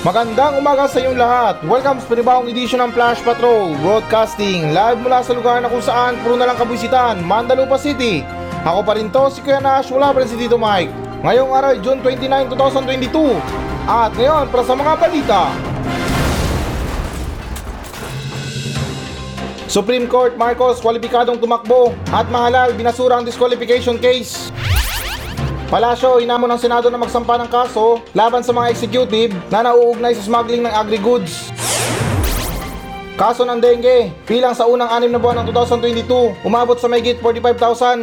Magandang umaga sa inyong lahat. Welcome sa panibawang edisyon ng Flash Patrol Broadcasting live mula sa lugar na kung saan puro na lang kabisitan, Mandalupa City. Ako pa rin to, si Kuya Nash, wala pa rin si Tito Mike. Ngayong araw, June 29, 2022. At ngayon, para sa mga balita. Supreme Court Marcos kwalipikadong tumakbo at mahalal binasura ang disqualification case. Palasyo, inamo ng Senado na magsampa ng kaso laban sa mga executive na nauugnay sa smuggling ng agri-goods. Kaso ng dengue, bilang sa unang anim na buwan ng 2022, umabot sa mayigit 45,000.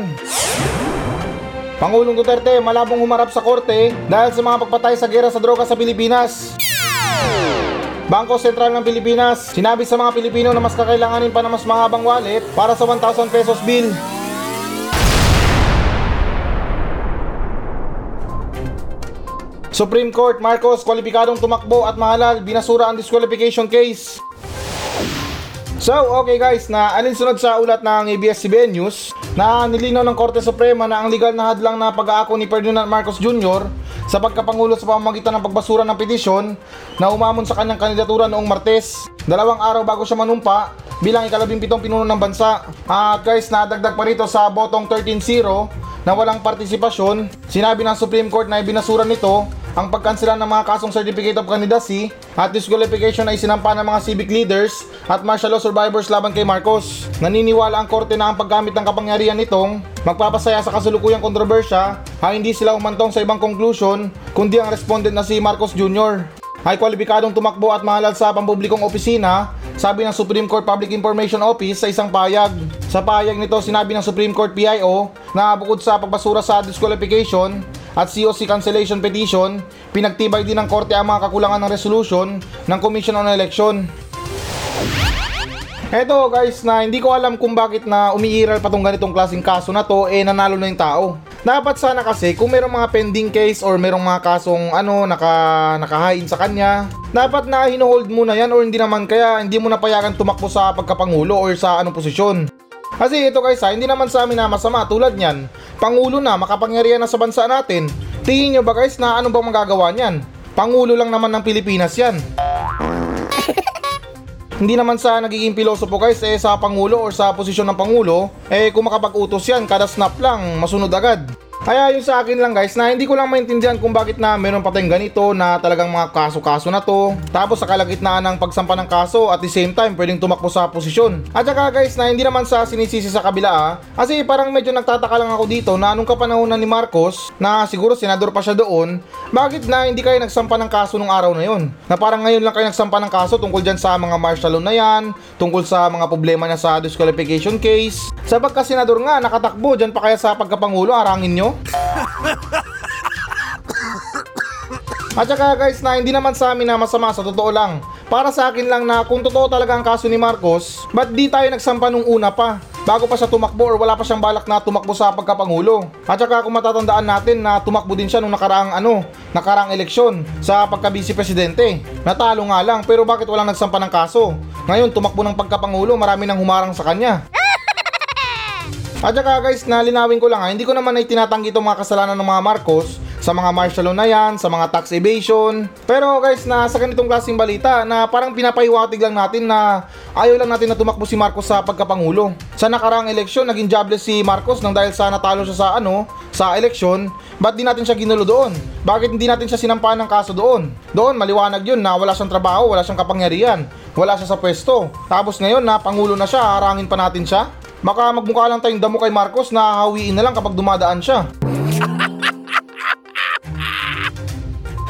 Pangulong Duterte malabong humarap sa korte dahil sa mga pagpatay sa gera sa droga sa Pilipinas. Bangko Sentral ng Pilipinas, sinabi sa mga Pilipino na mas kakailanganin pa ng mas mahabang wallet para sa 1,000 pesos bill. Supreme Court Marcos kwalipikadong tumakbo at mahalal binasura ang disqualification case. So, okay guys, na alinsunod sa ulat ng ABS-CBN News na nilinaw ng Korte Suprema na ang legal na hadlang na pag-aako ni Ferdinand Marcos Jr. sa pagkapangulo sa pamamagitan ng pagbasura ng petisyon na umamon sa kanyang kandidatura noong Martes, dalawang araw bago siya manumpa bilang ikalabing pitong pinuno ng bansa. At guys, nadagdag pa rito sa botong 13-0 na walang partisipasyon, sinabi ng Supreme Court na ibinasura nito ang pagkansela ng mga kasong Certificate of Candidacy at disqualification ay sinampa ng mga civic leaders at martial law survivors laban kay Marcos. Naniniwala ang korte na ang paggamit ng kapangyarihan nitong magpapasaya sa kasulukuyang kontrobersya ay hindi sila umantong sa ibang conclusion kundi ang respondent na si Marcos Jr. ay kwalipikadong tumakbo at mahalal sa pampublikong opisina sabi ng Supreme Court Public Information Office sa isang payag. Sa payag nito, sinabi ng Supreme Court PIO na bukod sa pagbasura sa disqualification at COC cancellation petition, pinagtibay din ng korte ang mga kakulangan ng resolution ng Commission on Election. Eto guys na hindi ko alam kung bakit na umiiral pa tong ganitong klaseng kaso na to eh nanalo na yung tao. Dapat sana kasi kung merong mga pending case or merong mga kasong ano naka nakahain sa kanya, dapat na hinuhold mo na yan or hindi naman kaya hindi mo napayagan tumakbo sa pagkapangulo or sa anong posisyon. Kasi ito guys ha, hindi naman sa amin na masama tulad niyan. Pangulo na, makapangyarihan na sa bansa natin. Tingin nyo ba guys na ano bang magagawa niyan? Pangulo lang naman ng Pilipinas yan. Hindi naman sa nagiging pilosopo guys eh sa pangulo or sa posisyon ng pangulo eh kung makapag-utos yan kada snap lang masunod agad. Kaya yung sa akin lang guys na hindi ko lang maintindihan kung bakit na meron pa tayong ganito na talagang mga kaso-kaso na to. Tapos sa kalagitnaan ng pagsampa ng kaso at the same time pwedeng tumakbo sa posisyon. At saka guys na hindi naman sa sinisisi sa kabila ah. Kasi parang medyo nagtataka lang ako dito na anong kapanahonan ni Marcos na siguro senador pa siya doon. Bakit na hindi kayo nagsampa ng kaso nung araw na yon? Na parang ngayon lang kayo nagsampa ng kaso tungkol dyan sa mga martial law na yan, tungkol sa mga problema niya sa disqualification case. Sa pagka-senador nga, nakatakbo dyan pa kaya sa pagkapangulo, arangin nyo? At saka guys na hindi naman sa amin na masama sa totoo lang. Para sa akin lang na kung totoo talaga ang kaso ni Marcos, ba't di tayo nagsampa nung una pa? Bago pa siya tumakbo or wala pa siyang balak na tumakbo sa pagkapangulo. At saka kung matatandaan natin na tumakbo din siya nung nakaraang ano, nakaraang eleksyon sa pagka-vice presidente. Natalo nga lang pero bakit walang nagsampa ng kaso? Ngayon tumakbo ng pagkapangulo, marami nang humarang sa kanya. At saka guys, nalinawin ko lang ha, hindi ko naman ay tinatanggi itong mga kasalanan ng mga Marcos sa mga martial law na yan, sa mga tax evasion. Pero guys, na sa ganitong klaseng balita na parang pinapahiwatig lang natin na ayaw lang natin na tumakbo si Marcos sa pagkapangulo. Sa nakaraang eleksyon, naging jobless si Marcos nang dahil sa natalo siya sa ano, sa eleksyon, ba't di natin siya ginulo doon? Bakit hindi natin siya sinampahan ng kaso doon? Doon, maliwanag yun na wala siyang trabaho, wala siyang kapangyarihan, wala siya sa pwesto. Tapos ngayon na pangulo na siya, harangin pa natin siya? Baka magmukha lang tayong damo kay Marcos na hawiin na lang kapag dumadaan siya.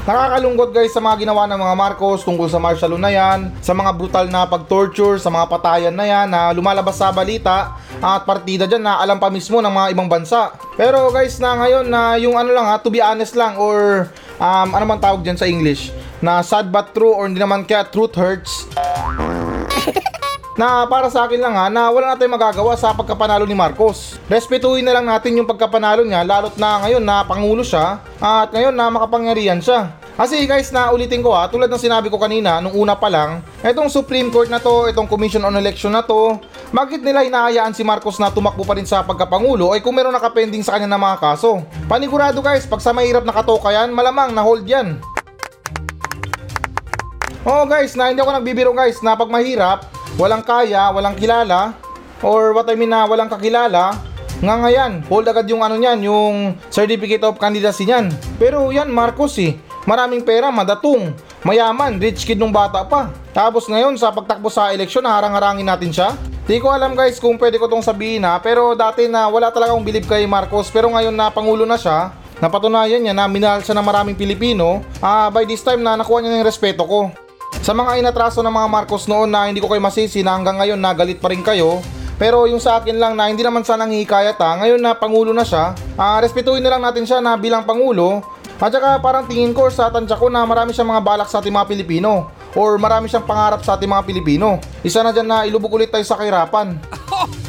Nakakalungkot guys sa mga ginawa ng mga Marcos tungkol sa martial law na yan, sa mga brutal na pag-torture, sa mga patayan na yan na lumalabas sa balita at partida dyan na alam pa mismo ng mga ibang bansa. Pero guys na ngayon na yung ano lang ha, to be honest lang or um, ano man tawag dyan sa English, na sad but true or hindi naman kaya truth hurts na para sa akin lang ha, na wala na tayong magagawa sa pagkapanalo ni Marcos. Respetuhin na lang natin yung pagkapanalo niya, lalot na ngayon na pangulo siya, at ngayon na makapangyarihan siya. Kasi guys, na ulitin ko ha, tulad ng sinabi ko kanina, nung una pa lang, etong Supreme Court na to, itong Commission on Election na to, bakit nila hinahayaan si Marcos na tumakbo pa rin sa pagkapangulo ay kung meron nakapending sa kanya ng mga kaso? Panigurado guys, pag sa mahirap na katoka yan, malamang na hold yan. Oo guys, na hindi ako nagbibiro guys na pag mahirap, walang kaya, walang kilala, or what I mean na walang kakilala, nga ngayon, hold agad yung ano niyan, yung certificate of candidacy niyan. Pero yan, Marcos eh, maraming pera, madatong, mayaman, rich kid nung bata pa. Tapos ngayon, sa pagtakbo sa eleksyon, harang-harangin natin siya. Di ko alam guys kung pwede ko tong sabihin ha, pero dati na wala talaga akong bilib kay Marcos, pero ngayon na pangulo na siya, napatunayan niya na minahal siya ng maraming Pilipino, ah by this time na nakuha niya ng respeto ko. Sa mga inatraso ng mga Marcos noon na hindi ko kayo masisi na hanggang ngayon na galit pa rin kayo, pero yung sa akin lang na hindi naman sana hihikayat ha, ngayon na pangulo na siya, ah respetuhin na lang natin siya na bilang pangulo, at saka parang tingin ko sa tansya ko na marami siyang mga balak sa ating mga Pilipino, or marami siyang pangarap sa ating mga Pilipino. Isa na dyan na ilubog ulit tayo sa kahirapan.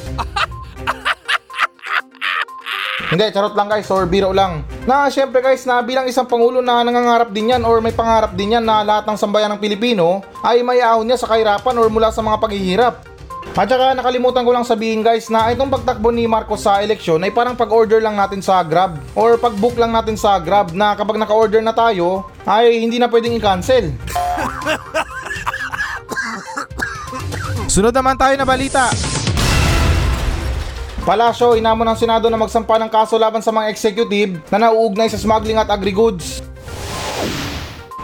Hindi, charot lang guys, or biro lang. Na syempre guys, na bilang isang pangulo na nangangarap din yan or may pangarap din yan na lahat ng sambayan ng Pilipino ay may ahon niya sa kahirapan or mula sa mga paghihirap. At saka nakalimutan ko lang sabihin guys na itong pagtakbo ni Marcos sa eleksyon ay parang pag-order lang natin sa Grab or pag-book lang natin sa Grab na kapag naka-order na tayo ay hindi na pwedeng i-cancel. Sunod naman tayo na balita. Palasyo, inamo ng Senado na magsampa ng kaso laban sa mga executive na nauugnay sa smuggling at agri-goods.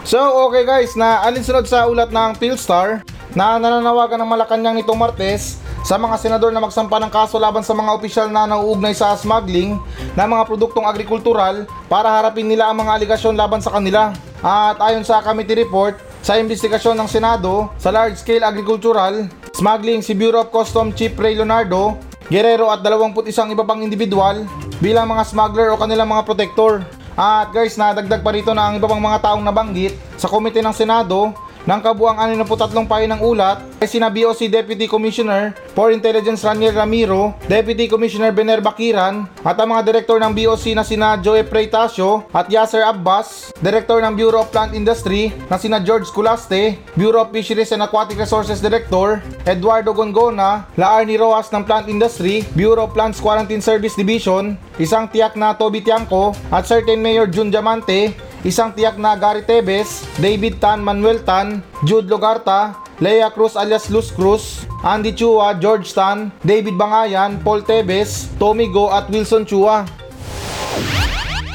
So, okay guys, na alinsunod sa ulat ng Philstar na nananawagan ng Malacanang nitong Martes sa mga senador na magsampa ng kaso laban sa mga opisyal na nauugnay sa smuggling ng mga produktong agrikultural para harapin nila ang mga aligasyon laban sa kanila. At ayon sa committee report, sa investigasyon ng Senado sa large-scale agricultural, smuggling si Bureau of Customs Chief Ray Leonardo Guerrero at 21 iba pang individual bilang mga smuggler o kanilang mga protector. At guys, nadagdag pa rito na ang iba pang mga taong nabanggit sa komite ng Senado ng kabuang 63 pahinang ulat ay sina BOC Deputy Commissioner for Intelligence Raniel Ramiro, Deputy Commissioner Bener Bakiran at ang mga direktor ng BOC na sina Joe Preytasio at Yasser Abbas, Director ng Bureau of Plant Industry na sina George Culaste, Bureau of Fisheries and Aquatic Resources Director, Eduardo Gongona, Laarni Rojas ng Plant Industry, Bureau of Plants Quarantine Service Division, isang tiyak na Toby Tiangco at certain Mayor Jun Diamante, isang tiyak na Gary Tebes, David Tan Manuel Tan, Jude Logarta, Lea Cruz alias Luz Cruz, Andy Chua, George Tan, David Bangayan, Paul Tebes, Tommy Go at Wilson Chua.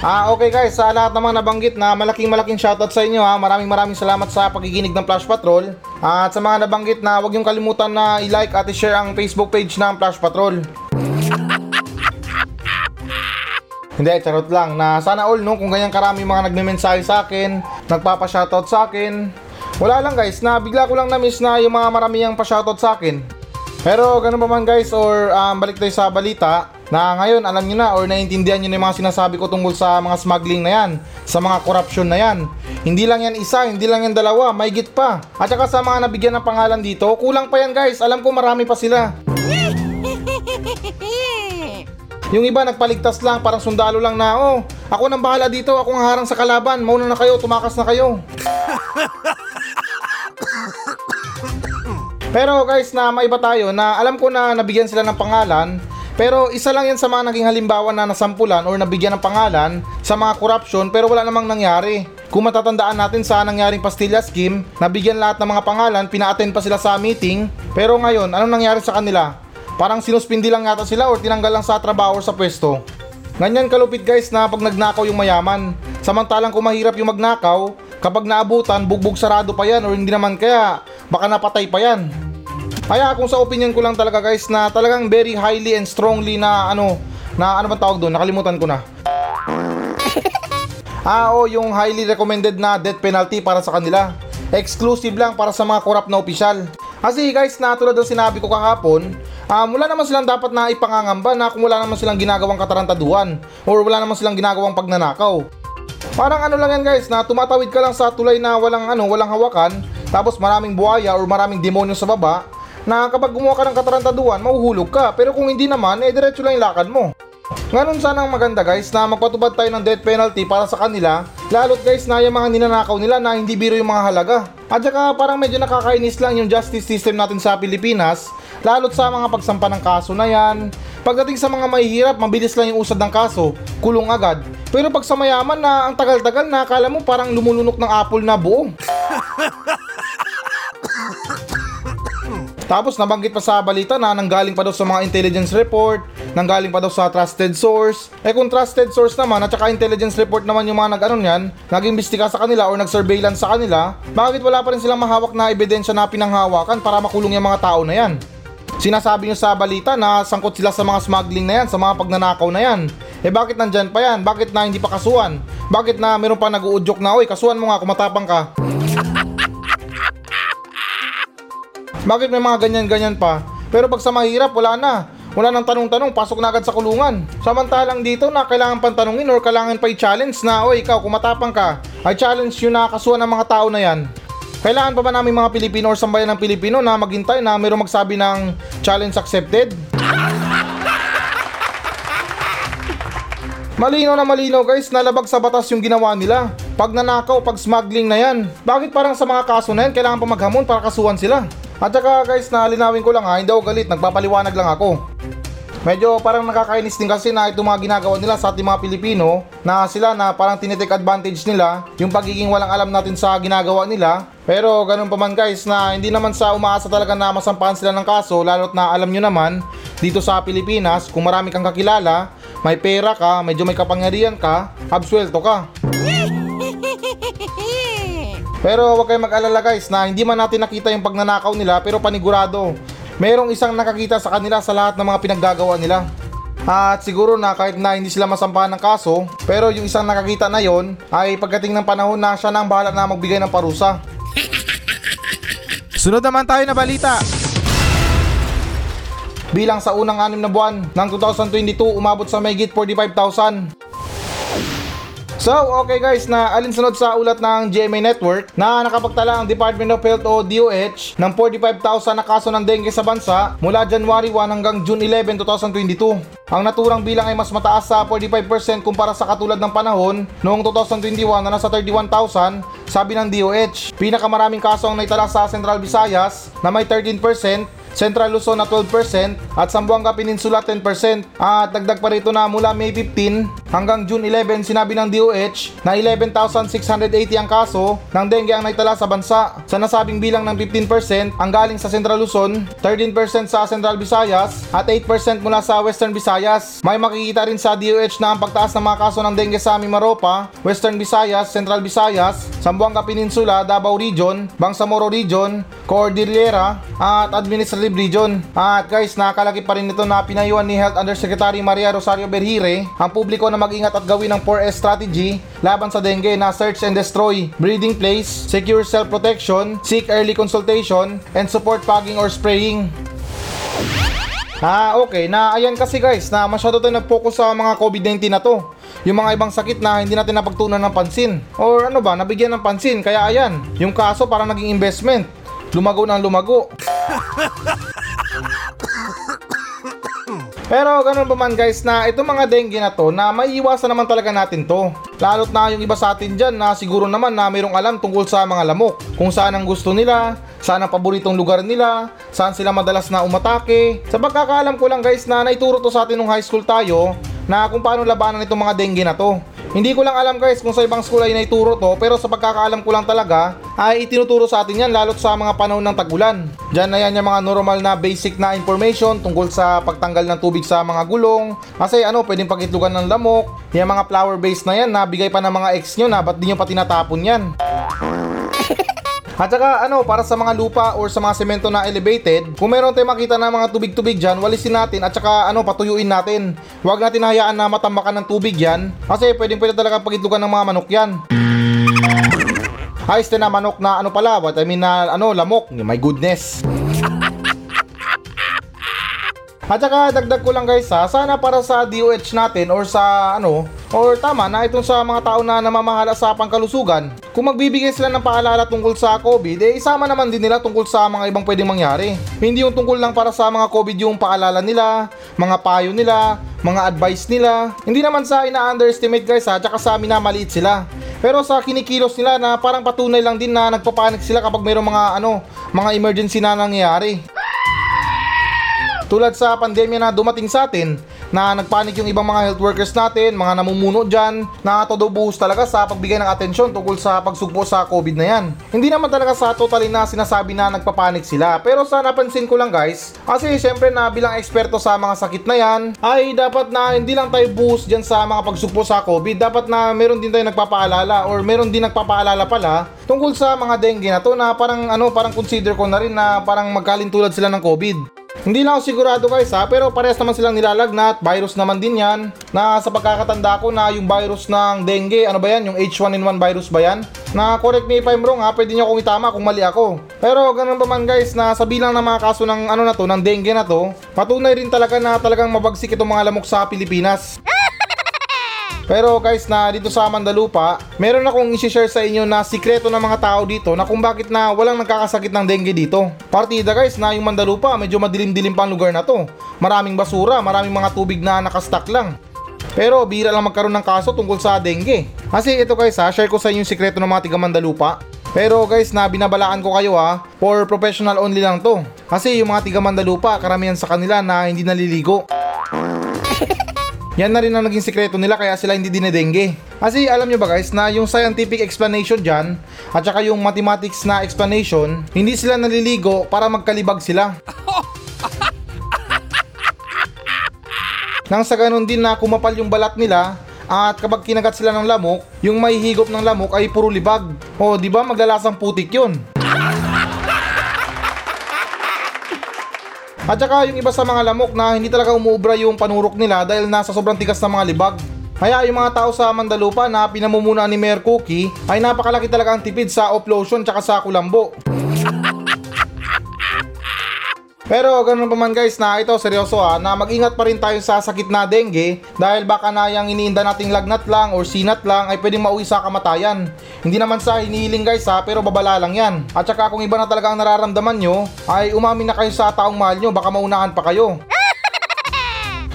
Ah, okay guys, sa lahat namang nabanggit na malaking malaking shoutout sa inyo ha. Maraming maraming salamat sa pakikinig ng Flash Patrol. At sa mga nabanggit na huwag yung kalimutan na i-like at i-share ang Facebook page ng Flash Patrol. Hindi, charot lang. Na sana all, no, kung ganyan karami mga nagme-mensahe sa akin, nagpapa-shoutout sa akin. Wala lang guys, na bigla ko lang na-miss na yung mga marami yung pa-shoutout sa akin. Pero ganun pa man guys, or um, balik tayo sa balita, na ngayon alam niyo na or naiintindihan niyo na yung mga sinasabi ko tungkol sa mga smuggling na yan, sa mga corruption na yan. Hindi lang yan isa, hindi lang yan dalawa, may git pa. At saka sa mga nabigyan ng pangalan dito, kulang pa yan guys, alam ko marami pa sila. Yung iba nagpaligtas lang, parang sundalo lang na, oh, ako nang bahala dito, ako ang harang sa kalaban, mauna na kayo, tumakas na kayo. Pero guys, na maiba tayo na alam ko na nabigyan sila ng pangalan, pero isa lang yan sa mga naging halimbawa na nasampulan or nabigyan ng pangalan sa mga corruption pero wala namang nangyari. Kung matatandaan natin sa nangyaring Pastilla Scheme, nabigyan lahat ng mga pangalan, pina-attend pa sila sa meeting, pero ngayon, anong nangyari sa kanila? Parang sinuspindi lang yata sila or tinanggal lang sa trabaho or sa pwesto. Ganyan kalupit guys na pag nagnakaw yung mayaman. Samantalang kung mahirap yung magnakaw, kapag naabutan, bugbog sarado pa yan or hindi naman kaya, baka napatay pa yan. Kaya kung sa opinion ko lang talaga guys na talagang very highly and strongly na ano, na ano bang tawag doon, nakalimutan ko na. ah, oo, yung highly recommended na death penalty para sa kanila. Exclusive lang para sa mga korap na opisyal. Kasi guys, na tulad ng sinabi ko kahapon, um, wala naman silang dapat na ipangangamba na kung wala naman silang ginagawang katarantaduhan or wala naman silang ginagawang pagnanakaw. Parang ano lang yan guys, na tumatawid ka lang sa tulay na walang ano, walang hawakan, tapos maraming buhaya or maraming demonyo sa baba, na kapag gumawa ka ng katarantaduhan, mahuhulog ka. Pero kung hindi naman, eh diretso lang yung lakad mo. Ngayon sana ang maganda guys na magpatubad tayo ng death penalty para sa kanila. Lalo't guys na yung mga ninanakaw nila na hindi biro yung mga halaga. At saka parang medyo nakakainis lang yung justice system natin sa Pilipinas Lalo't sa mga pagsampa ng kaso na yan. Pagdating sa mga mahihirap, mabilis lang yung usad ng kaso Kulong agad. Pero pag sa mayaman na ang tagal-tagal na akala mo parang lumulunok ng apple na buo Tapos nabanggit pa sa balita na nanggaling pa daw sa mga intelligence report, nanggaling pa daw sa trusted source. Eh kung trusted source naman at saka intelligence report naman yung mga nag-ano niyan, nag-imbestiga sa kanila or nag-surveillance sa kanila, bakit wala pa rin silang mahawak na ebidensya na pinanghawakan para makulong yung mga tao na yan? Sinasabi nyo sa balita na sangkot sila sa mga smuggling na yan, sa mga pagnanakaw na yan. Eh bakit nandyan pa yan? Bakit na hindi pa kasuhan? Bakit na meron pa nag-uudyok na, oy kasuhan mo nga kung matapang ka? Bakit may mga ganyan-ganyan pa? Pero pag sa mahirap, wala na. Wala nang tanong-tanong, pasok na agad sa kulungan. Samantalang dito na kailangan pang tanungin or kailangan pa i-challenge na, oy ikaw, kung matapang ka, ay challenge yun na kasuhan ng mga tao na yan. Kailangan pa ba namin mga Pilipino or sambayan ng Pilipino na maghintay na mayroong magsabi ng challenge accepted? Malinaw na malinaw guys, nalabag sa batas yung ginawa nila. Pag nanakaw, pag smuggling na yan. Bakit parang sa mga kaso na yan, kailangan pa maghamon para kasuhan sila? At saka guys, nalinawin ko lang ha, hindi ako galit, nagpapaliwanag lang ako. Medyo parang nakakainis din kasi na itong mga ginagawa nila sa ating mga Pilipino na sila na parang tinitake advantage nila yung pagiging walang alam natin sa ginagawa nila. Pero ganun pa man guys na hindi naman sa umaasa talaga na masampahan sila ng kaso lalo't na alam nyo naman dito sa Pilipinas kung marami kang kakilala, may pera ka, medyo may kapangyarihan ka, absuelto ka. Pero huwag kayong mag-alala guys na hindi man natin nakita yung pagnanakaw nila pero panigurado. Merong isang nakakita sa kanila sa lahat ng mga pinaggagawa nila. At siguro na kahit na hindi sila masampahan ng kaso, pero yung isang nakakita na yon ay pagdating ng panahon na siya na ang bahala na magbigay ng parusa. Sunod naman tayo na balita. Bilang sa unang anim na buwan ng 2022 umabot sa mahigit 45,000. So, okay guys, na alinsunod sa ulat ng GMA Network na nakapagtala ang Department of Health o DOH ng 45,000 na kaso ng dengue sa bansa mula January 1 hanggang June 11, 2022. Ang naturang bilang ay mas mataas sa 45% kumpara sa katulad ng panahon noong 2021 na nasa 31,000, sabi ng DOH. Pinakamaraming kaso ang naitala sa Central Visayas na may 13%, Central Luzon na 12% at Zamboanga Peninsula 10%. At dagdag pa rito na mula May 15 hanggang June 11 sinabi ng DOH na 11,680 ang kaso ng dengue ang naitala sa bansa. Sa nasabing bilang ng 15% ang galing sa Central Luzon, 13% sa Central Visayas at 8% mula sa Western Visayas. May makikita rin sa DOH na ang pagtaas ng mga kaso ng dengue sa Mimaropa, Western Visayas, Central Visayas, Zamboanga Peninsula, Davao Region, Bangsamoro Region, Cordillera at Administrative Region. At guys, nakalaki pa rin ito na pinayuan ni Health Undersecretary Maria Rosario Berhire ang publiko na mag-ingat at gawin ng 4S strategy laban sa dengue na search and destroy, breeding place, secure self-protection, seek early consultation, and support fogging or spraying. Ah, okay. Na ayan kasi guys, na masyado tayo nag-focus sa mga COVID-19 na to. Yung mga ibang sakit na hindi natin napagtunan ng pansin. Or ano ba, nabigyan ng pansin. Kaya ayan, yung kaso parang naging investment. Lumago ng lumago. Pero ganun pa man guys na itong mga dengue na to na maiiwasan naman talaga natin to. Lalo't na yung iba sa atin dyan na siguro naman na mayroong alam tungkol sa mga lamok. Kung saan ang gusto nila, saan ang paboritong lugar nila, saan sila madalas na umatake. Sa pagkakaalam ko lang guys na naituro to sa atin nung high school tayo na kung paano labanan itong mga dengue na to. Hindi ko lang alam guys kung sa ibang school ay naituro to pero sa pagkakaalam ko lang talaga ay itinuturo sa atin yan lalot sa mga panahon ng tagulan. Diyan na yan yung mga normal na basic na information tungkol sa pagtanggal ng tubig sa mga gulong. Kasi ano, pwedeng pagitlugan ng lamok. Yung mga flower base na yan, nabigay pa ng mga ex nyo na ba't di nyo pa tinatapon yan? At saka ano, para sa mga lupa or sa mga semento na elevated, kung meron tayong makita na mga tubig-tubig dyan, walisin natin at saka ano, patuyuin natin. Huwag natin hayaan na matambakan ng tubig yan kasi pwedeng pwede talaga pagitlugan ng mga manok yan. Ayos din na manok na ano pala, what I mean na ano, lamok. My goodness. At saka dagdag ko lang guys ha, sana para sa DOH natin or sa ano, or tama na itong sa mga tao na namamahala sa pangkalusugan, kung magbibigay sila ng paalala tungkol sa COVID, eh isama naman din nila tungkol sa mga ibang pwedeng mangyari. Hindi yung tungkol lang para sa mga COVID yung paalala nila, mga payo nila, mga advice nila. Hindi naman sa ina-underestimate guys ha, tsaka sa amin na maliit sila. Pero sa kinikilos nila na parang patunay lang din na nagpapanik sila kapag mayroong mga ano, mga emergency na nangyayari. Tulad sa pandemya na dumating sa atin, na nagpanik yung ibang mga health workers natin, mga namumuno dyan, na todo buhos talaga sa pagbigay ng atensyon tungkol sa pagsugpo sa COVID na yan. Hindi naman talaga sa totally na sinasabi na nagpapanik sila. Pero sa napansin ko lang guys, kasi syempre na bilang eksperto sa mga sakit na yan, ay dapat na hindi lang tayo buhos dyan sa mga pagsugpo sa COVID, dapat na meron din tayo nagpapaalala or meron din nagpapaalala pala tungkol sa mga dengue na to na parang ano, parang consider ko na rin na parang magkalintulad sila ng COVID. Hindi lang ako sigurado guys ha, pero parehas naman silang nilalagnat, virus naman din yan, na sa pagkakatanda ko na yung virus ng dengue, ano ba yan, yung H1N1 virus ba yan? Na correct me if I'm wrong ha, pwede nyo akong itama kung mali ako. Pero ganun pa man guys, na sa bilang ng mga kaso ng ano na to, ng dengue na to, patunay rin talaga na talagang mabagsik itong mga lamok sa Pilipinas. Pero guys na dito sa Mandalupa, meron akong i-share sa inyo na sikreto ng mga tao dito na kung bakit na walang nagkakasakit ng dengue dito. Partida guys na yung Mandalupa, medyo madilim-dilim pa ang lugar na to. Maraming basura, maraming mga tubig na nakastack lang. Pero bira lang magkaroon ng kaso tungkol sa dengue. Kasi ito guys ha, share ko sa inyo yung sikreto ng mga tiga Mandalupa. Pero guys na binabalaan ko kayo ha, for professional only lang to. Kasi yung mga tiga Mandalupa, karamihan sa kanila na hindi naliligo. Yan na rin ang naging sikreto nila kaya sila hindi dinedengge. Kasi alam nyo ba guys na yung scientific explanation dyan at saka yung mathematics na explanation, hindi sila naliligo para magkalibag sila. Nang sa ganun din na kumapal yung balat nila at kapag kinagat sila ng lamok, yung may higop ng lamok ay puro libag. O di ba maglalasang putik yun? At saka yung iba sa mga lamok na hindi talaga umuubra yung panurok nila dahil nasa sobrang tigas ng mga libag. Kaya yung mga tao sa Mandalupa na pinamumuno ni Mayor Cookie ay napakalaki talaga ang tipid sa offlotion tsaka sa kulambo. Pero ganun pa man guys na ito seryoso ha na mag-ingat pa rin tayo sa sakit na dengue dahil baka na yung iniinda nating lagnat lang or sinat lang ay pwedeng mauwi sa kamatayan. Hindi naman sa hinihiling guys ha pero babala lang yan. At saka kung iba na talaga ang nararamdaman nyo ay umamin na kayo sa taong mahal nyo baka maunahan pa kayo.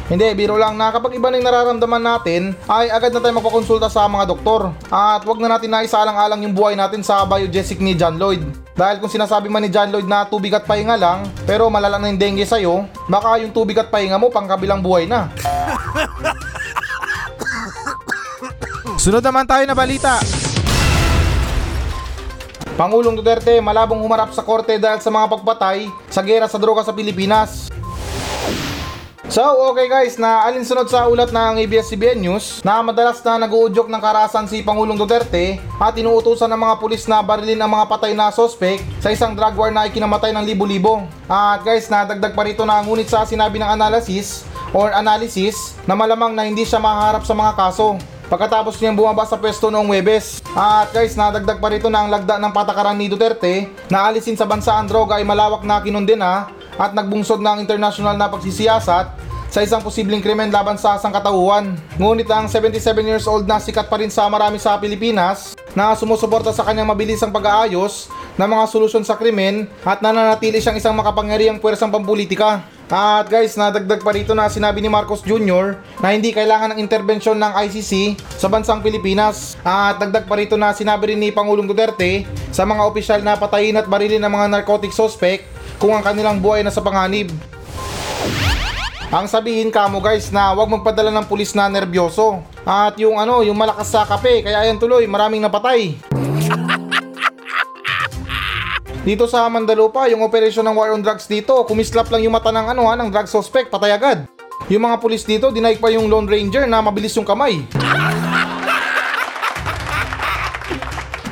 Hindi, biro lang na kapag iba na yung nararamdaman natin, ay agad na tayo magpakonsulta sa mga doktor. At wag na natin na isaalang-alang yung buhay natin sa biogesic ni John Lloyd. Dahil kung sinasabi man ni John Lloyd na tubig at pahinga lang, pero malala na yung dengue sa'yo, baka yung tubig at pahinga mo pang kabilang buhay na. Sunod naman tayo na balita. Pangulong Duterte malabong humarap sa korte dahil sa mga pagpatay sa gera sa droga sa Pilipinas. So, okay guys, na alinsunod sa ulat ng ABS-CBN News na madalas na nag-uudyok ng karasan si Pangulong Duterte at inuutusan ng mga pulis na barilin ang mga patay na sospek sa isang drug war na ikinamatay ng libo-libo. At guys, nadagdag pa rito na ngunit sa sinabi ng analysis or analysis na malamang na hindi siya maharap sa mga kaso. Pagkatapos niyang bumaba sa pwesto noong Webes. At guys, nadagdag pa rito na ang lagda ng patakaran ni Duterte na alisin sa bansa ang droga ay malawak na kinundena at nagbungsod ng international na pagsisiyasat sa isang posibleng krimen laban sa sangkatauhan. Ngunit ang 77 years old na sikat pa rin sa marami sa Pilipinas na sumusuporta sa kanyang mabilisang pag-aayos ng mga solusyon sa krimen at nananatili siyang isang makapangyarihang puwersang pampolitika. At guys, nadagdag pa rito na sinabi ni Marcos Jr. na hindi kailangan ng interbensyon ng ICC sa bansang Pilipinas. At dagdag pa rito na sinabi rin ni Pangulong Duterte sa mga opisyal na patayin at barilin ng mga narcotic suspect kung ang kanilang buhay na sa panganib. Ang sabihin kamo guys na wag magpadala ng pulis na nerbyoso. At yung ano, yung malakas sa kape, kaya ayan tuloy, maraming napatay. Dito sa Mandalupa, yung operasyon ng war on drugs dito, kumislap lang yung mata ng ano ha, ng drug suspect, patay agad. Yung mga pulis dito, dinaig pa yung Lone Ranger na mabilis yung kamay.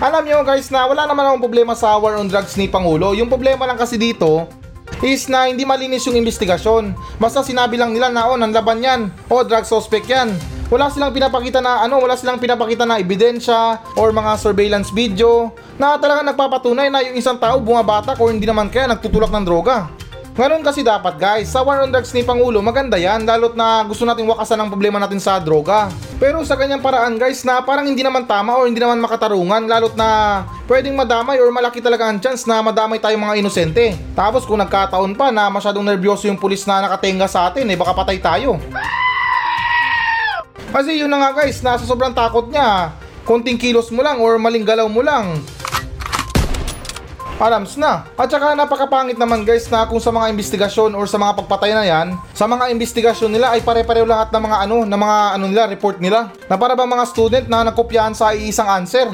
Alam nyo guys na wala naman akong problema sa war on drugs ni Pangulo. Yung problema lang kasi dito, is na hindi malinis yung investigasyon. Basta sinabi lang nila na oh, nanlaban yan. O, oh, drug suspect yan. Wala silang pinapakita na ano, wala silang pinapakita na ebidensya or mga surveillance video na talaga nagpapatunay na yung isang tao bumabatak o hindi naman kaya nagtutulak ng droga. Ngayon kasi dapat guys, sa war on drugs ni Pangulo maganda yan lalo't na gusto nating wakasan ang problema natin sa droga. Pero sa ganyang paraan guys na parang hindi naman tama o hindi naman makatarungan lalo't na pwedeng madamay or malaki talaga ang chance na madamay tayong mga inosente. Tapos kung nagkataon pa na masyadong nervyoso yung pulis na nakatenga sa atin eh baka patay tayo. Kasi yun na nga guys, nasa sobrang takot niya. Konting kilos mo lang or maling galaw mo lang. Alams na. At saka napakapangit naman guys na kung sa mga investigasyon or sa mga pagpatay na yan, sa mga investigasyon nila ay pare-pareho lahat ng mga ano, ng mga ano nila, report nila. Na para ba mga student na nakopyahan sa iisang answer.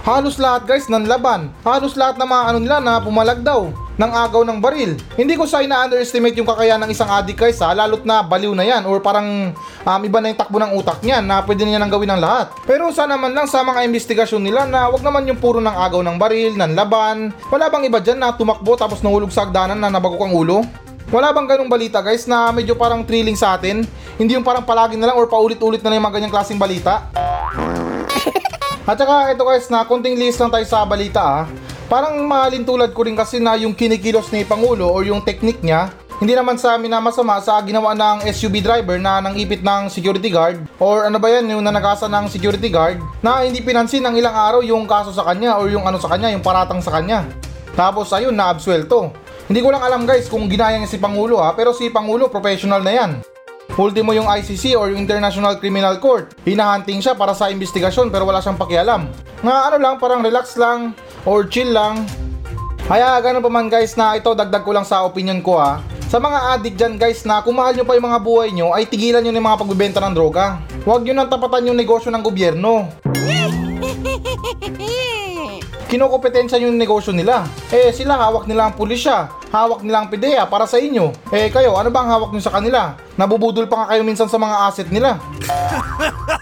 Halos lahat guys ng laban. Halos lahat ng mga ano nila na pumalag daw ng agaw ng baril. Hindi ko sa ina-underestimate yung kakayahan ng isang adik guys ha, lalot na baliw na yan or parang um, iba na yung takbo ng utak niyan na pwede niya nang gawin ng lahat. Pero sana man lang sa mga investigasyon nila na wag naman yung puro ng agaw ng baril, ng laban. Wala bang iba dyan na tumakbo tapos nahulog sa hagdanan na nabagok ang ulo? Wala bang ganong balita guys na medyo parang thrilling sa atin? Hindi yung parang palagi na lang or paulit-ulit na lang yung mga ganyang klaseng balita? At saka ito guys na konting list lang tayo sa balita ah. Parang mahalin tulad ko rin kasi na yung kinikilos ni Pangulo or yung technique niya hindi naman sa amin na masama sa ginawa ng SUV driver na nang ipit ng security guard or ano ba yan yung nanagasa ng security guard na hindi pinansin ng ilang araw yung kaso sa kanya or yung ano sa kanya yung paratang sa kanya. Tapos ayun na absuelto. Hindi ko lang alam guys kung ginaya niya si Pangulo ha pero si Pangulo professional na yan. Ultimo yung ICC or yung International Criminal Court. Hinahunting siya para sa investigasyon pero wala siyang pakialam. Nga ano lang, parang relax lang or chill lang. Kaya ganun pa man guys na ito dagdag ko lang sa opinion ko ha. Sa mga addict dyan guys na kung mahal nyo pa yung mga buhay nyo ay tigilan nyo na yung mga pagbibenta ng droga. Huwag nyo nang tapatan yung negosyo ng gobyerno. Kinokompetensya yung negosyo nila. Eh sila hawak nila ang pulisya, hawak nila ang PIDEA para sa inyo. Eh kayo, ano ba ang hawak nyo sa kanila? Nabubudol pa nga kayo minsan sa mga asset nila.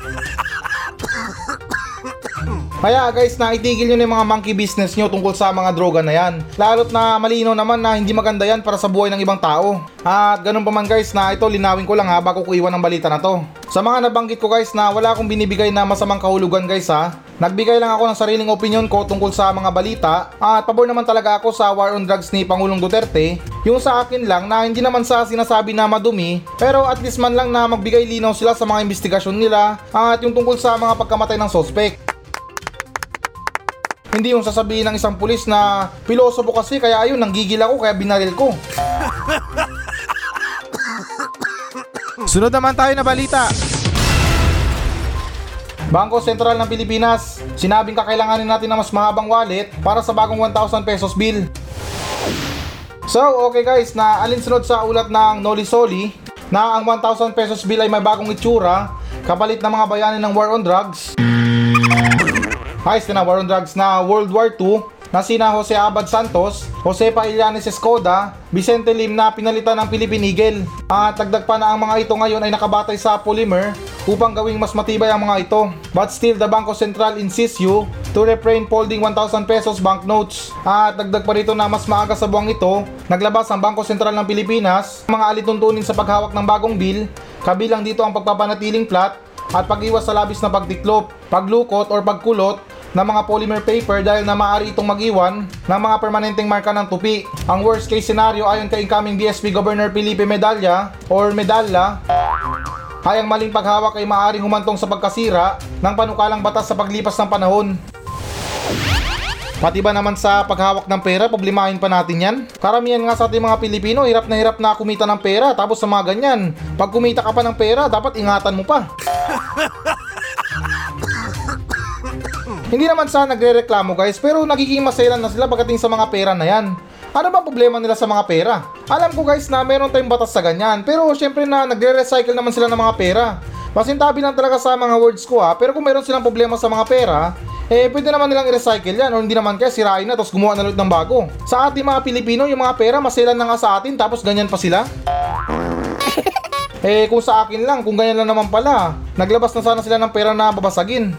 Kaya guys, na itigil nyo na yung mga monkey business nyo tungkol sa mga droga na yan. Lalo't na malino naman na hindi maganda yan para sa buhay ng ibang tao. At ganun pa man guys na ito linawin ko lang ha bago ko iwan ang balita na to. Sa mga nabanggit ko guys na wala akong binibigay na masamang kahulugan guys ha. Nagbigay lang ako ng sariling opinion ko tungkol sa mga balita at pabor naman talaga ako sa war on drugs ni Pangulong Duterte. Yung sa akin lang na hindi naman sa sinasabi na madumi pero at least man lang na magbigay linaw sila sa mga investigasyon nila at yung tungkol sa mga pagkamatay ng sospek. Hindi yung sasabihin ng isang pulis na pilosopo kasi kaya ayun nanggigil ako kaya binaril ko. Sunod naman tayo na balita. Bangko Sentral ng Pilipinas, sinabing kakailanganin natin ng mas mahabang wallet para sa bagong 1,000 pesos bill. So, okay guys, na alinsunod sa ulat ng Noli Soli na ang 1,000 pesos bill ay may bagong itsura kapalit ng mga bayani ng war on drugs. Ayos na war on drugs na World War II na sina Jose Abad Santos, Josepa Ilianes Escoda, Vicente Lim na pinalitan ng Philippine Eagle. At dagdag pa na ang mga ito ngayon ay nakabatay sa polymer upang gawing mas matibay ang mga ito. But still, the Bangko Sentral insists you to refrain folding 1,000 pesos banknotes. At dagdag pa rito na mas maaga sa buwang ito, naglabas ang Bangko Sentral ng Pilipinas mga alituntunin sa paghawak ng bagong bill, kabilang dito ang pagpapanatiling flat at pag-iwas sa labis na pagtiklop, paglukot or pagkulot ng mga polymer paper dahil na maaari itong mag-iwan ng mga permanenteng marka ng tupi. Ang worst case scenario ayon kay incoming BSP Governor Felipe Medalla or Medalla ay ang maling paghawak ay maaaring humantong sa pagkasira ng panukalang batas sa paglipas ng panahon. Pati ba naman sa paghawak ng pera, problemahin pa natin yan? Karamihan nga sa ating mga Pilipino, hirap na hirap na kumita ng pera, tapos sa mga ganyan, pag kumita ka pa ng pera, dapat ingatan mo pa. Hindi naman sa nagre-reklamo guys, pero nagiging maselan na sila pagdating sa mga pera na yan. Ano ba problema nila sa mga pera? Alam ko guys na meron tayong batas sa ganyan, pero syempre na nagre-recycle naman sila ng mga pera. Pasintabi lang talaga sa mga words ko ha, pero kung meron silang problema sa mga pera, eh pwede naman nilang i-recycle yan o hindi naman kaya sirain na tapos gumawa na ulit ng bago. Sa ating mga Pilipino, yung mga pera maselan na nga sa atin tapos ganyan pa sila. eh kung sa akin lang, kung ganyan lang naman pala, naglabas na sana sila ng pera na babasagin.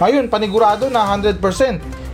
Ayun, panigurado na 100%.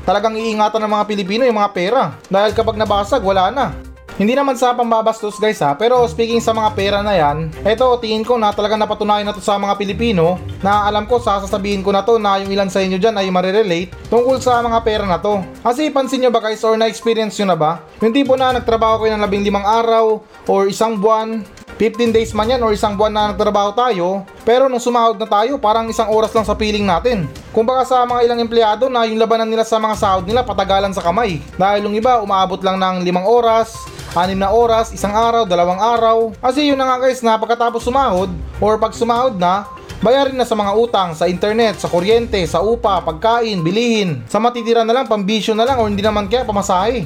Talagang iingatan ng mga Pilipino yung mga pera. Dahil kapag nabasag, wala na. Hindi naman sa pambabastos guys ha, pero speaking sa mga pera na yan, eto tingin ko na talagang napatunayan na to sa mga Pilipino na alam ko sasasabihin ko na to na yung ilan sa inyo dyan ay marirelate tungkol sa mga pera na to. Kasi pansin nyo ba guys or na-experience nyo na ba? Yung tipo na nagtrabaho kayo ng labing limang araw or isang buwan, 15 days man yan or isang buwan na nagtrabaho tayo, pero nung sumahod na tayo, parang isang oras lang sa piling natin. Kumbaga sa mga ilang empleyado na yung labanan nila sa mga sahod nila patagalan sa kamay. Dahil yung iba umaabot lang ng limang oras, anim na oras, isang araw, dalawang araw. Kasi yun na nga guys na pagkatapos sumahod or pag sumahod na, Bayarin na sa mga utang, sa internet, sa kuryente, sa upa, pagkain, bilihin. Sa matitira na lang, pambisyo na lang o hindi naman kaya pamasahe.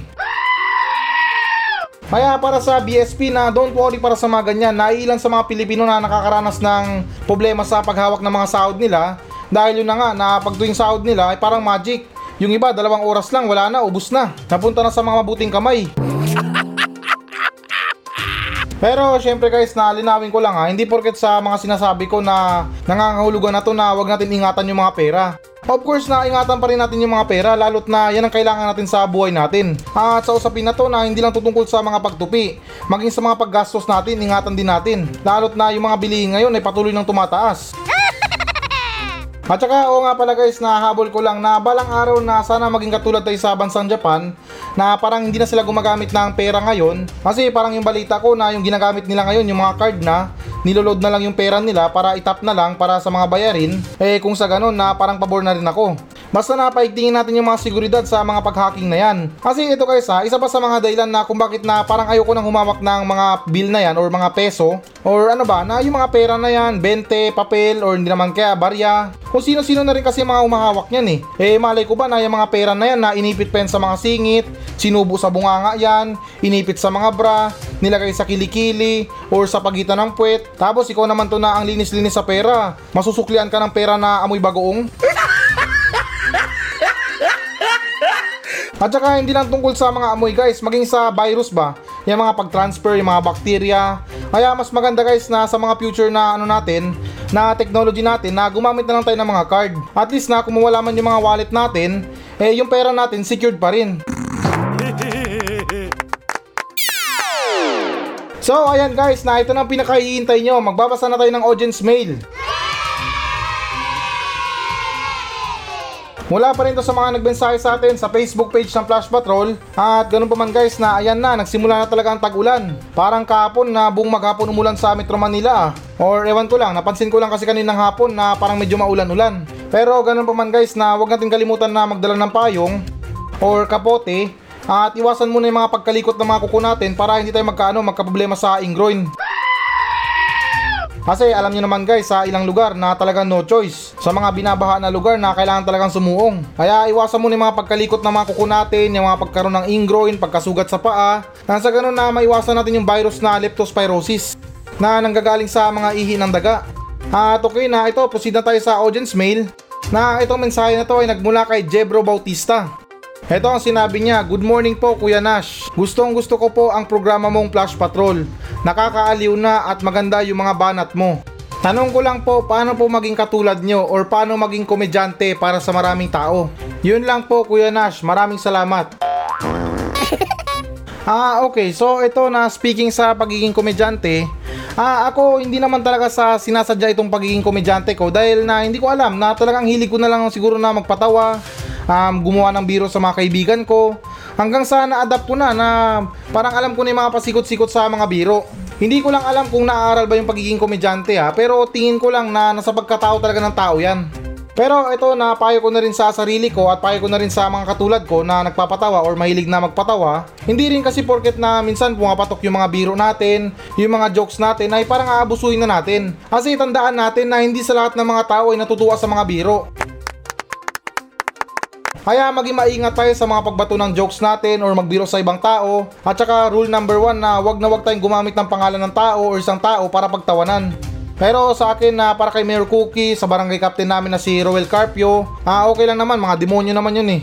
Kaya para sa BSP na don't worry para sa mga ganyan, naiilan sa mga Pilipino na nakakaranas ng problema sa paghawak ng mga sahod nila dahil yun na nga na pag tuwing sahod nila ay parang magic. Yung iba dalawang oras lang wala na, ubus na. Napunta na sa mga mabuting kamay. Pero syempre guys, nalinawin ko lang ha, hindi porket sa mga sinasabi ko na nangangahulugan na to na wag natin ingatan yung mga pera. Of course na ingatan pa rin natin yung mga pera lalo't na yan ang kailangan natin sa buhay natin. At sa usapin na to na hindi lang tutungkol sa mga pagtupi, maging sa mga paggastos natin, ingatan din natin. Lalo't na yung mga bilihin ngayon ay patuloy nang tumataas. At saka, oo nga pala guys, nahabol ko lang na balang araw na sana maging katulad tayo sa bansang Japan na parang hindi na sila gumagamit ng pera ngayon kasi parang yung balita ko na yung ginagamit nila ngayon yung mga card na niloload na lang yung pera nila para itap na lang para sa mga bayarin eh kung sa ganun na parang pabor na rin ako. Basta napaigtingin natin yung mga seguridad sa mga pag-hacking na yan. Kasi ito guys ha, isa pa sa mga dahilan na kung bakit na parang ayoko nang humawak ng mga bill na yan or mga peso or ano ba, na yung mga pera na yan, 20, papel or hindi naman kaya barya. Kung sino-sino na rin kasi mga umahawak niyan eh. Eh malay ko ba na yung mga pera na yan na inipit pa yan sa mga singit, sinubo sa bunganga yan, inipit sa mga bra, nilagay sa kilikili or sa pagitan ng puwet. Tapos ikaw naman to na ang linis-linis sa pera. Masusuklian ka ng pera na amoy bagoong. At saka hindi lang tungkol sa mga amoy guys, maging sa virus ba, yung mga pag-transfer, yung mga bakterya. Kaya mas maganda guys na sa mga future na ano natin, na technology natin, na gumamit na lang tayo ng mga card. At least na kung mawala man yung mga wallet natin, eh yung pera natin secured pa rin. So ayan guys, na ito na ang pinakahihintay nyo. Magbabasa na tayo ng audience mail. Mula pa rin to sa mga nagbensahe sa atin sa Facebook page ng Flash Patrol at ganun pa man guys na ayan na nagsimula na talaga ang tag-ulan. Parang kahapon na buong maghapon umulan sa Metro Manila. Or ewan ko lang, napansin ko lang kasi kaninang hapon na parang medyo maulan-ulan. Pero ganun pa man guys na wag natin kalimutan na magdala ng payong or kapote at iwasan muna yung mga pagkalikot ng mga kuko natin para hindi tayo magkaano magkaproblema sa ingroin. Kasi alam niyo naman guys sa ilang lugar na talagang no choice. Sa mga binabaha na lugar na kailangan talagang sumuong. Kaya iwasan muna yung mga pagkalikot ng mga kuko natin, yung mga pagkaroon ng ingroin, pagkasugat sa paa. Nang sa ganun na maiwasan natin yung virus na leptospirosis na nanggagaling sa mga ihi ng daga. At okay na ito, proceed na tayo sa audience mail na itong mensahe na to ay nagmula kay Jebro Bautista. Ito ang sinabi niya, Good morning po Kuya Nash. Gustong gusto ko po ang programa mong Flash Patrol. Nakakaaliw na at maganda yung mga banat mo. Tanong ko lang po, paano po maging katulad nyo or paano maging komedyante para sa maraming tao? Yun lang po Kuya Nash, maraming salamat. Ah, okay. So, ito na speaking sa pagiging komedyante, ah, ako hindi naman talaga sa sinasadya itong pagiging komedyante ko dahil na hindi ko alam na talagang hilig ko na lang siguro na magpatawa, um, gumawa ng biro sa mga kaibigan ko, hanggang sa na-adapt ko na na parang alam ko na yung mga pasikot-sikot sa mga biro. Hindi ko lang alam kung naaaral ba yung pagiging komedyante ha, pero tingin ko lang na nasa pagkatao talaga ng tao yan. Pero ito na payo ko na rin sa sarili ko at payo ko na rin sa mga katulad ko na nagpapatawa or mahilig na magpatawa. Hindi rin kasi porket na minsan pumapatok yung mga biro natin, yung mga jokes natin ay parang aabusuhin na natin. Kasi tandaan natin na hindi sa lahat ng mga tao ay natutuwa sa mga biro. Kaya maging maingat tayo sa mga pagbato ng jokes natin or magbiro sa ibang tao. At saka rule number one na wag na wag tayong gumamit ng pangalan ng tao or isang tao para pagtawanan. Pero sa akin na para kay Mayor Cookie, sa barangay captain namin na si Roel Carpio, ah okay lang naman, mga demonyo naman yun eh.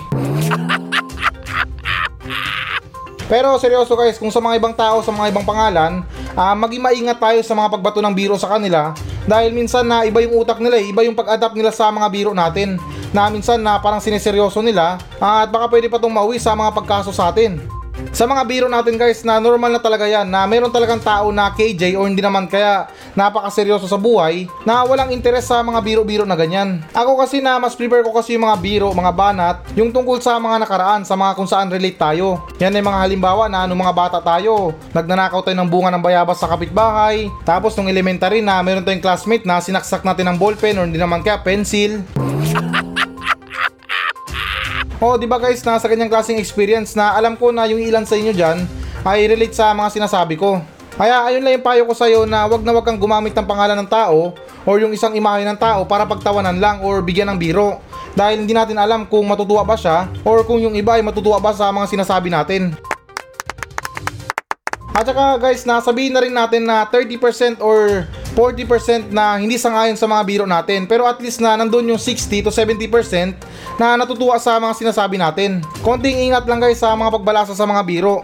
Pero seryoso guys, kung sa mga ibang tao, sa mga ibang pangalan, ah maging maingat tayo sa mga pagbato ng biro sa kanila dahil minsan na iba yung utak nila, eh, iba yung pag-adapt nila sa mga biro natin na minsan na parang sineseryoso nila ah, at baka pwede pa itong mauwi sa mga pagkaso sa atin. Sa mga biro natin guys na normal na talaga yan na meron talagang tao na KJ o hindi naman kaya napakaseryoso sa buhay na walang interes sa mga biro-biro na ganyan. Ako kasi na mas prefer ko kasi yung mga biro, mga banat, yung tungkol sa mga nakaraan, sa mga kung saan relate tayo. Yan ay mga halimbawa na nung mga bata tayo, nagnanakaw tayo ng bunga ng bayabas sa kapitbahay, tapos nung elementary na meron tayong classmate na sinaksak natin ng ballpen or hindi naman kaya pencil. Oh, di ba guys, nasa ganyang klaseng experience na alam ko na yung ilan sa inyo dyan ay relate sa mga sinasabi ko. Kaya ayun lang yung payo ko sa'yo na wag na wag kang gumamit ng pangalan ng tao or yung isang imahe ng tao para pagtawanan lang or bigyan ng biro. Dahil hindi natin alam kung matutuwa ba siya or kung yung iba ay matutuwa ba sa mga sinasabi natin. At saka guys, nasabihin na rin natin na 30% or 40% na hindi sangayon sa mga biro natin. Pero at least na nandun yung 60 to 70% na natutuwa sa mga sinasabi natin. Konting ingat lang guys sa mga pagbalasa sa mga biro.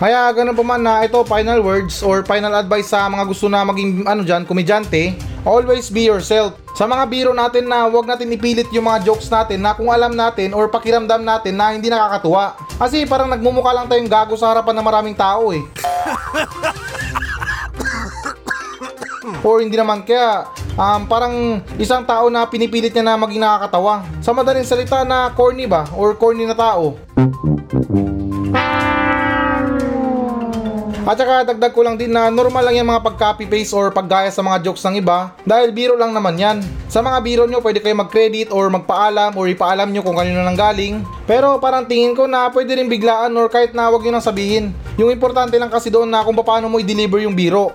Kaya ganun pa man na ito final words or final advice sa mga gusto na maging ano dyan, komedyante, always be yourself. Sa mga biro natin na wag natin ipilit yung mga jokes natin na kung alam natin or pakiramdam natin na hindi nakakatuwa. Kasi parang nagmumukha lang tayong gago sa harapan ng maraming tao eh. Or hindi naman kaya um, parang isang tao na pinipilit niya na maging nakakatawa. Sa madaling salita na corny ba? Or corny na tao. At saka dagdag ko lang din na normal lang yung mga pag-copy paste or paggaya sa mga jokes ng iba dahil biro lang naman yan. Sa mga biro nyo pwede kayo mag-credit or magpaalam or ipaalam nyo kung kanino nang galing. Pero parang tingin ko na pwede rin biglaan or kahit na wag nyo nang sabihin. Yung importante lang kasi doon na kung paano mo i-deliver yung biro.